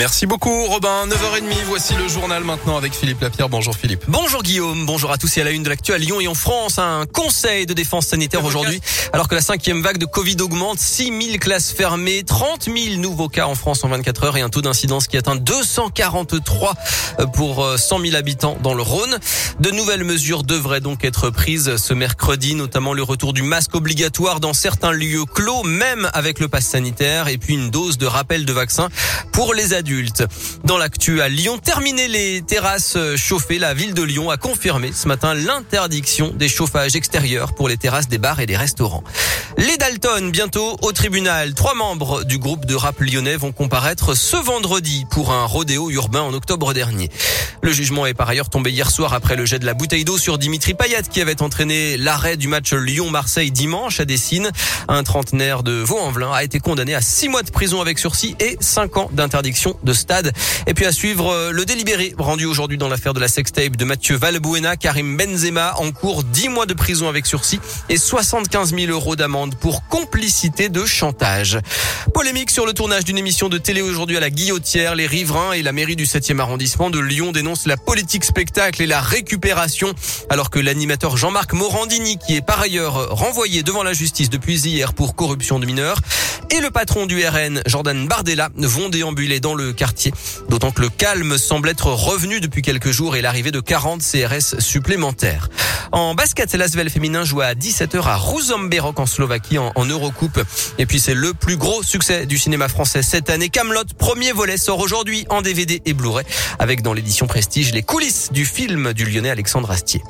Merci beaucoup Robin, 9h30, voici le journal maintenant avec Philippe Lapierre. Bonjour Philippe. Bonjour Guillaume, bonjour à tous et à la une de l'actu à Lyon et en France. Un conseil de défense sanitaire aujourd'hui alors que la cinquième vague de Covid augmente. 6000 classes fermées, 30 000 nouveaux cas en France en 24 heures et un taux d'incidence qui atteint 243 pour 100 000 habitants dans le Rhône. De nouvelles mesures devraient donc être prises ce mercredi, notamment le retour du masque obligatoire dans certains lieux clos, même avec le pass sanitaire et puis une dose de rappel de vaccin pour les adultes. Dans l'actu à Lyon, terminer les terrasses chauffées, la ville de Lyon a confirmé ce matin l'interdiction des chauffages extérieurs pour les terrasses des bars et des restaurants. Les Dalton, bientôt au tribunal. Trois membres du groupe de rap lyonnais vont comparaître ce vendredi pour un rodéo urbain en octobre dernier. Le jugement est par ailleurs tombé hier soir après le jet de la bouteille d'eau sur Dimitri Payet qui avait entraîné l'arrêt du match Lyon-Marseille dimanche à Dessine. Un trentenaire de Vaux-en-Velin a été condamné à six mois de prison avec sursis et cinq ans d'interdiction de stade. Et puis à suivre euh, le délibéré rendu aujourd'hui dans l'affaire de la sextape de Mathieu Valbuena, Karim Benzema en cours 10 mois de prison avec sursis et 75 000 euros d'amende pour complicité de chantage. Polémique sur le tournage d'une émission de télé aujourd'hui à la Guillotière. Les riverains et la mairie du 7e arrondissement de Lyon dénoncent la politique spectacle et la récupération alors que l'animateur Jean-Marc Morandini, qui est par ailleurs renvoyé devant la justice depuis hier pour corruption de mineurs, et le patron du RN, Jordan Bardella, vont déambuler dans le quartier. D'autant que le calme semble être revenu depuis quelques jours et l'arrivée de 40 CRS supplémentaires. En basket, l'Asvel féminin joue à 17h à Ruzomberok en Slovaquie en, Eurocoupe. Et puis c'est le plus gros succès du cinéma français cette année. Camelot, premier volet, sort aujourd'hui en DVD et Blu-ray avec dans l'édition Prestige les coulisses du film du lyonnais Alexandre Astier.